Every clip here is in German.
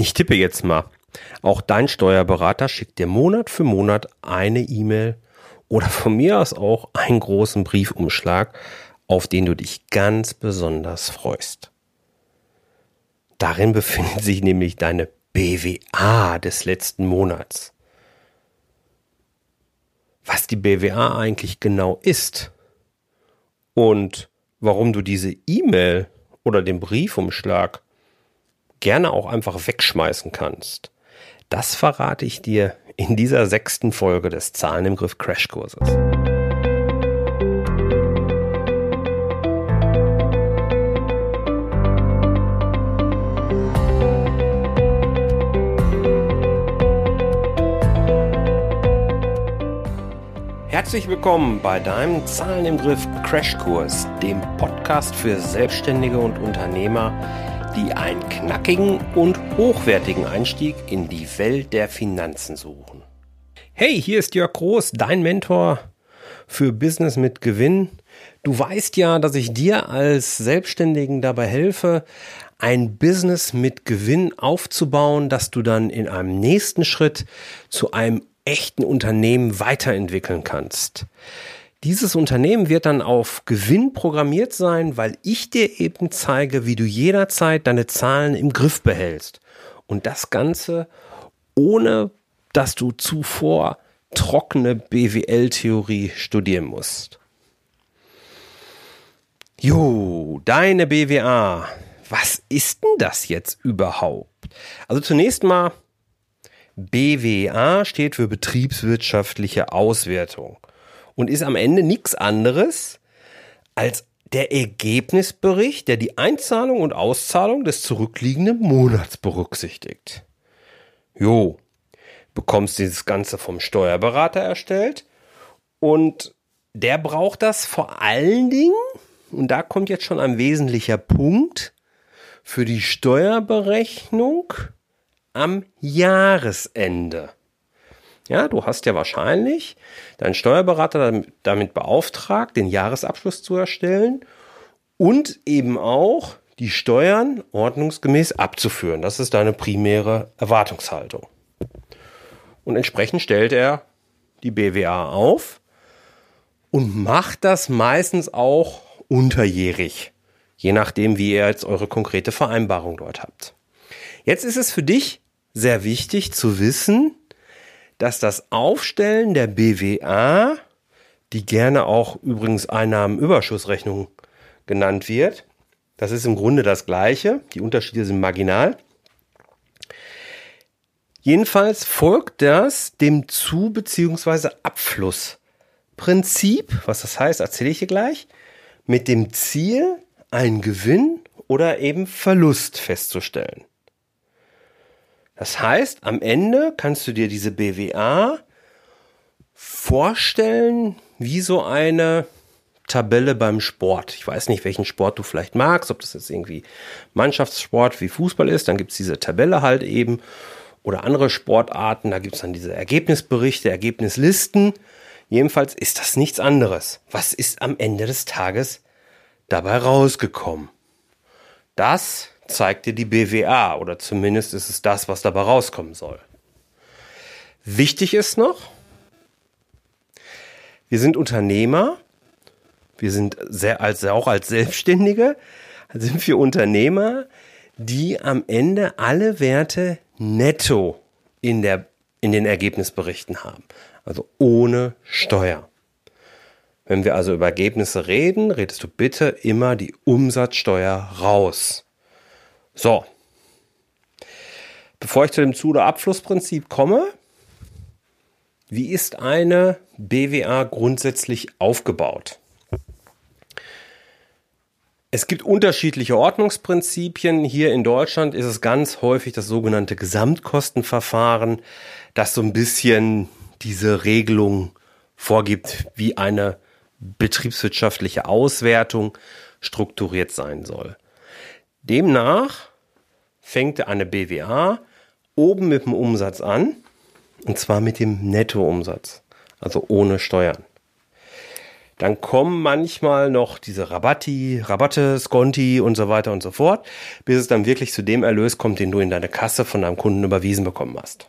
Ich tippe jetzt mal. Auch dein Steuerberater schickt dir Monat für Monat eine E-Mail oder von mir aus auch einen großen Briefumschlag, auf den du dich ganz besonders freust. Darin befindet sich nämlich deine BWA des letzten Monats. Was die BWA eigentlich genau ist und warum du diese E-Mail oder den Briefumschlag gerne auch einfach wegschmeißen kannst, das verrate ich dir in dieser sechsten Folge des Zahlen im Griff Crashkurses. Herzlich willkommen bei deinem Zahlen im Griff Crashkurs, dem Podcast für Selbstständige und Unternehmer, die einen knackigen und hochwertigen Einstieg in die Welt der Finanzen suchen. Hey, hier ist Jörg Groß, dein Mentor für Business mit Gewinn. Du weißt ja, dass ich dir als Selbstständigen dabei helfe, ein Business mit Gewinn aufzubauen, dass du dann in einem nächsten Schritt zu einem echten Unternehmen weiterentwickeln kannst. Dieses Unternehmen wird dann auf Gewinn programmiert sein, weil ich dir eben zeige, wie du jederzeit deine Zahlen im Griff behältst. Und das Ganze ohne, dass du zuvor trockene BWL-Theorie studieren musst. Jo, deine BWA. Was ist denn das jetzt überhaupt? Also zunächst mal, BWA steht für betriebswirtschaftliche Auswertung und ist am Ende nichts anderes als der Ergebnisbericht, der die Einzahlung und Auszahlung des zurückliegenden Monats berücksichtigt. Jo, bekommst dieses Ganze vom Steuerberater erstellt und der braucht das vor allen Dingen, und da kommt jetzt schon ein wesentlicher Punkt, für die Steuerberechnung am Jahresende. Ja, du hast ja wahrscheinlich deinen Steuerberater damit beauftragt, den Jahresabschluss zu erstellen und eben auch die Steuern ordnungsgemäß abzuführen. Das ist deine primäre Erwartungshaltung. Und entsprechend stellt er die BWA auf und macht das meistens auch unterjährig, je nachdem, wie ihr jetzt eure konkrete Vereinbarung dort habt. Jetzt ist es für dich sehr wichtig zu wissen, dass das Aufstellen der BWA, die gerne auch übrigens Einnahmenüberschussrechnung genannt wird, das ist im Grunde das gleiche, die Unterschiede sind marginal. Jedenfalls folgt das dem Zu- bzw. Abflussprinzip, was das heißt, erzähle ich dir gleich, mit dem Ziel, einen Gewinn oder eben Verlust festzustellen. Das heißt, am Ende kannst du dir diese BWA vorstellen wie so eine Tabelle beim Sport. Ich weiß nicht, welchen Sport du vielleicht magst, ob das jetzt irgendwie Mannschaftssport wie Fußball ist, dann gibt es diese Tabelle halt eben. Oder andere Sportarten, da gibt es dann diese Ergebnisberichte, Ergebnislisten. Jedenfalls ist das nichts anderes. Was ist am Ende des Tages dabei rausgekommen? Das zeigt dir die BWA oder zumindest ist es das, was dabei rauskommen soll. Wichtig ist noch, wir sind Unternehmer, wir sind sehr, als, auch als Selbstständige, sind wir Unternehmer, die am Ende alle Werte netto in, der, in den Ergebnisberichten haben. Also ohne Steuer. Wenn wir also über Ergebnisse reden, redest du bitte immer die Umsatzsteuer raus. So. Bevor ich zu dem Zu- oder Abflussprinzip komme, wie ist eine BWA grundsätzlich aufgebaut? Es gibt unterschiedliche Ordnungsprinzipien. Hier in Deutschland ist es ganz häufig das sogenannte Gesamtkostenverfahren, das so ein bisschen diese Regelung vorgibt, wie eine betriebswirtschaftliche Auswertung strukturiert sein soll. Demnach fängt eine BWA oben mit dem Umsatz an, und zwar mit dem Nettoumsatz, also ohne Steuern. Dann kommen manchmal noch diese Rabatti, Rabatte, Sconti und so weiter und so fort, bis es dann wirklich zu dem Erlös kommt, den du in deine Kasse von deinem Kunden überwiesen bekommen hast.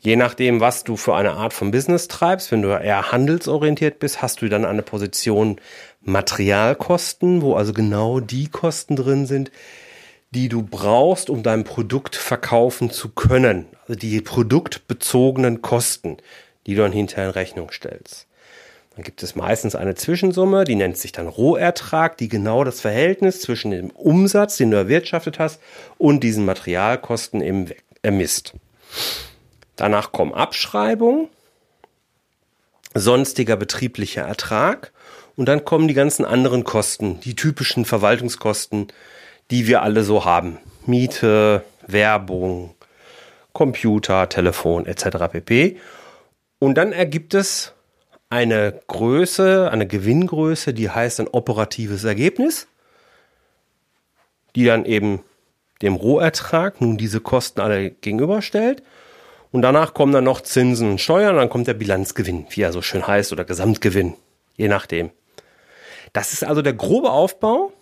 Je nachdem, was du für eine Art von Business treibst, wenn du eher handelsorientiert bist, hast du dann eine Position Materialkosten, wo also genau die Kosten drin sind, die du brauchst, um dein Produkt verkaufen zu können. Also die produktbezogenen Kosten, die du dann hinterher in Rechnung stellst. Dann gibt es meistens eine Zwischensumme, die nennt sich dann Rohertrag, die genau das Verhältnis zwischen dem Umsatz, den du erwirtschaftet hast, und diesen Materialkosten eben ermisst. Danach kommen Abschreibungen, sonstiger betrieblicher Ertrag und dann kommen die ganzen anderen Kosten, die typischen Verwaltungskosten, die wir alle so haben. Miete, Werbung, Computer, Telefon etc. pp. Und dann ergibt es eine Größe, eine Gewinngröße, die heißt ein operatives Ergebnis, die dann eben dem Rohertrag nun diese Kosten alle gegenüberstellt. Und danach kommen dann noch Zinsen und Steuern, dann kommt der Bilanzgewinn, wie er so schön heißt, oder Gesamtgewinn, je nachdem. Das ist also der grobe Aufbau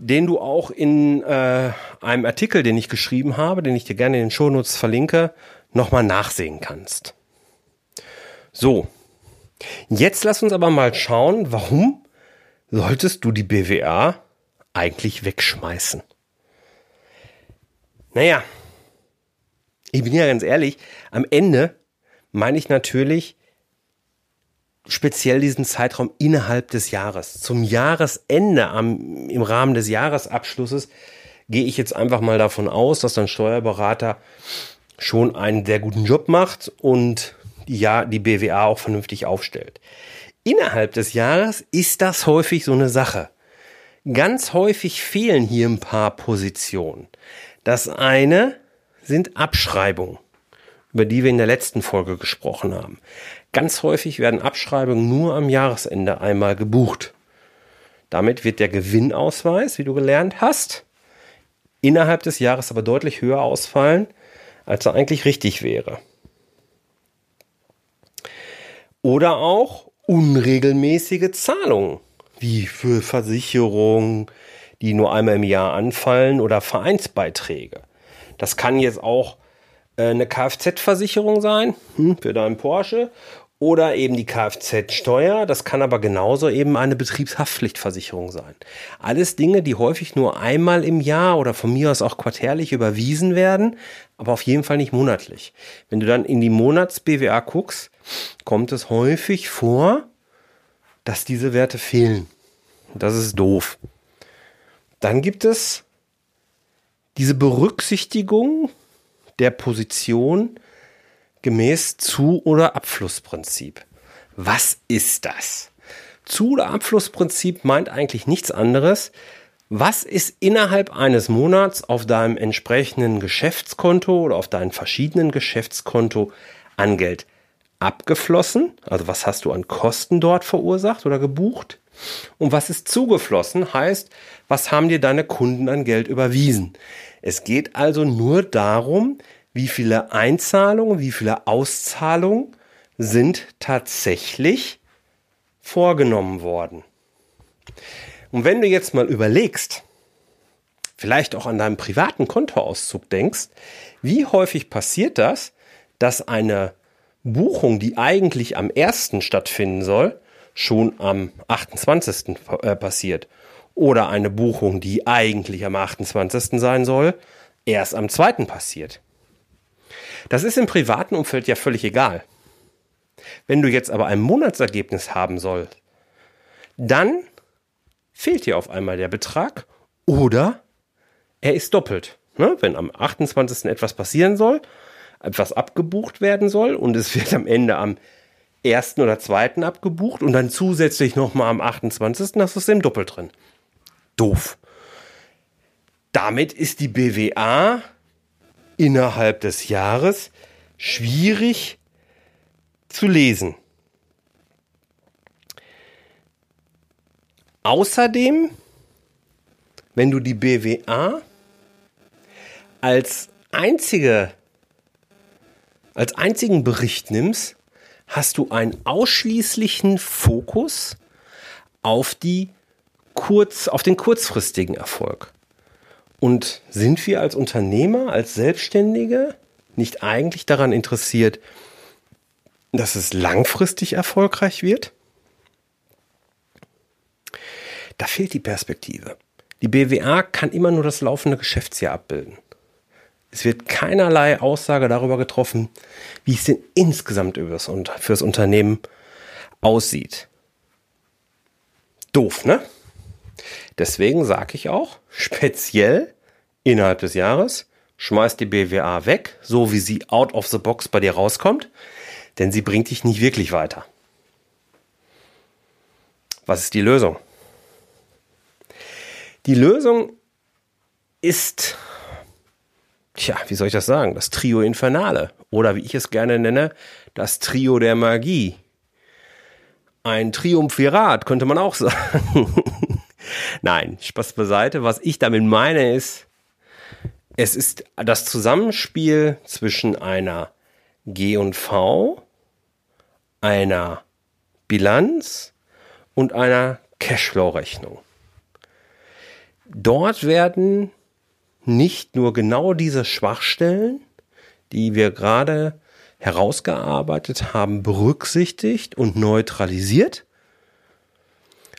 den du auch in äh, einem Artikel, den ich geschrieben habe, den ich dir gerne in den Shownotes verlinke, nochmal nachsehen kannst. So, jetzt lass uns aber mal schauen, warum solltest du die BWA eigentlich wegschmeißen? Naja, ich bin ja ganz ehrlich, am Ende meine ich natürlich speziell diesen Zeitraum innerhalb des Jahres. Zum Jahresende, am, im Rahmen des Jahresabschlusses, gehe ich jetzt einfach mal davon aus, dass ein Steuerberater schon einen sehr guten Job macht und ja, die BWA auch vernünftig aufstellt. Innerhalb des Jahres ist das häufig so eine Sache. Ganz häufig fehlen hier ein paar Positionen. Das eine sind Abschreibungen, über die wir in der letzten Folge gesprochen haben. Ganz häufig werden Abschreibungen nur am Jahresende einmal gebucht. Damit wird der Gewinnausweis, wie du gelernt hast, innerhalb des Jahres aber deutlich höher ausfallen, als er eigentlich richtig wäre. Oder auch unregelmäßige Zahlungen, wie für Versicherungen, die nur einmal im Jahr anfallen oder Vereinsbeiträge. Das kann jetzt auch eine Kfz-Versicherung sein hm, für deinen Porsche oder eben die Kfz-Steuer. Das kann aber genauso eben eine Betriebshaftpflichtversicherung sein. Alles Dinge, die häufig nur einmal im Jahr oder von mir aus auch quartärlich überwiesen werden, aber auf jeden Fall nicht monatlich. Wenn du dann in die Monats-BWA guckst, kommt es häufig vor, dass diese Werte fehlen. Das ist doof. Dann gibt es diese Berücksichtigung der Position gemäß Zu- oder Abflussprinzip. Was ist das? Zu- oder Abflussprinzip meint eigentlich nichts anderes. Was ist innerhalb eines Monats auf deinem entsprechenden Geschäftskonto oder auf deinem verschiedenen Geschäftskonto an Geld abgeflossen? Also was hast du an Kosten dort verursacht oder gebucht? Und was ist zugeflossen? Heißt, was haben dir deine Kunden an Geld überwiesen? Es geht also nur darum, wie viele Einzahlungen, wie viele Auszahlungen sind tatsächlich vorgenommen worden. Und wenn du jetzt mal überlegst, vielleicht auch an deinem privaten Kontoauszug denkst, wie häufig passiert das, dass eine Buchung, die eigentlich am 1. stattfinden soll, schon am 28. Äh, passiert. Oder eine Buchung, die eigentlich am 28. sein soll, erst am 2. passiert. Das ist im privaten Umfeld ja völlig egal. Wenn du jetzt aber ein Monatsergebnis haben sollst, dann fehlt dir auf einmal der Betrag oder er ist doppelt. Ne? Wenn am 28. etwas passieren soll, etwas abgebucht werden soll und es wird am Ende am 1. oder 2. abgebucht und dann zusätzlich nochmal am 28. hast du es im Doppel drin. Doof. Damit ist die BWA innerhalb des Jahres schwierig zu lesen. Außerdem, wenn du die BWA als einzige als einzigen Bericht nimmst, hast du einen ausschließlichen Fokus auf die kurz, auf den kurzfristigen Erfolg. Und sind wir als Unternehmer, als Selbstständige nicht eigentlich daran interessiert, dass es langfristig erfolgreich wird? Da fehlt die Perspektive. Die BWA kann immer nur das laufende Geschäftsjahr abbilden. Es wird keinerlei Aussage darüber getroffen, wie es denn insgesamt für das Unternehmen aussieht. Doof, ne? Deswegen sage ich auch, speziell innerhalb des Jahres, schmeiß die BWA weg, so wie sie out of the box bei dir rauskommt, denn sie bringt dich nicht wirklich weiter. Was ist die Lösung? Die Lösung ist, tja, wie soll ich das sagen? Das Trio Infernale. Oder wie ich es gerne nenne, das Trio der Magie. Ein Triumphirat könnte man auch sagen. Nein, Spaß beiseite. Was ich damit meine ist, es ist das Zusammenspiel zwischen einer G und V, einer Bilanz und einer Cashflow-Rechnung. Dort werden nicht nur genau diese Schwachstellen, die wir gerade herausgearbeitet haben, berücksichtigt und neutralisiert,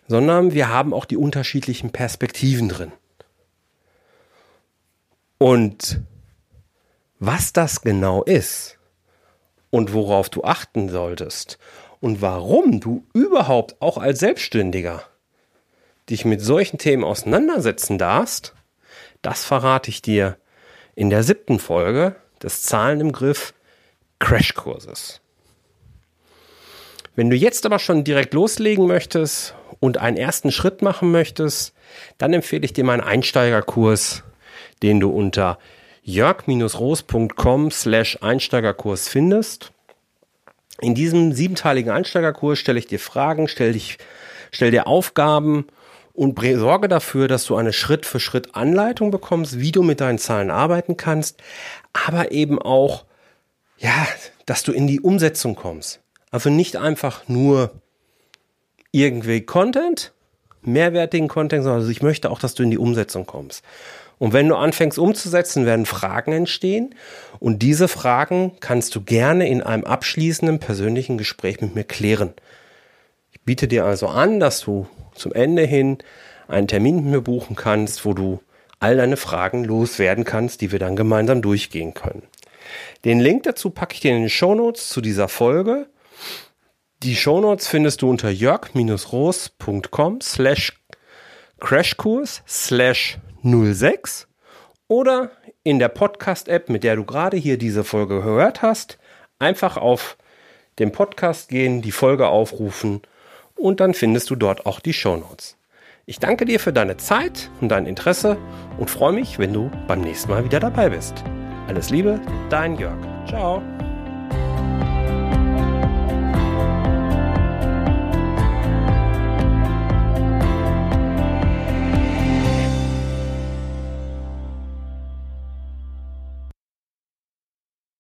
sondern wir haben auch die unterschiedlichen Perspektiven drin. Und was das genau ist und worauf du achten solltest und warum du überhaupt auch als Selbstständiger dich mit solchen Themen auseinandersetzen darfst, das verrate ich dir in der siebten Folge des Zahlen im Griff Crashkurses. Wenn du jetzt aber schon direkt loslegen möchtest und einen ersten Schritt machen möchtest, dann empfehle ich dir meinen Einsteigerkurs, den du unter jörg-roos.com slash Einsteigerkurs findest. In diesem siebenteiligen Einsteigerkurs stelle ich dir Fragen, stelle dich, stell dir Aufgaben und sorge dafür, dass du eine Schritt für Schritt Anleitung bekommst, wie du mit deinen Zahlen arbeiten kannst, aber eben auch, ja, dass du in die Umsetzung kommst. Also nicht einfach nur irgendwie Content, mehrwertigen Content, sondern also ich möchte auch, dass du in die Umsetzung kommst. Und wenn du anfängst umzusetzen, werden Fragen entstehen. Und diese Fragen kannst du gerne in einem abschließenden persönlichen Gespräch mit mir klären. Ich biete dir also an, dass du zum Ende hin einen Termin mit mir buchen kannst, wo du all deine Fragen loswerden kannst, die wir dann gemeinsam durchgehen können. Den Link dazu packe ich dir in den Shownotes zu dieser Folge. Die Shownotes findest du unter jörg-roos.com slash crashkurs slash 06 oder in der Podcast-App, mit der du gerade hier diese Folge gehört hast, einfach auf den Podcast gehen, die Folge aufrufen und dann findest du dort auch die Shownotes. Ich danke dir für deine Zeit und dein Interesse und freue mich, wenn du beim nächsten Mal wieder dabei bist. Alles Liebe, dein Jörg. Ciao.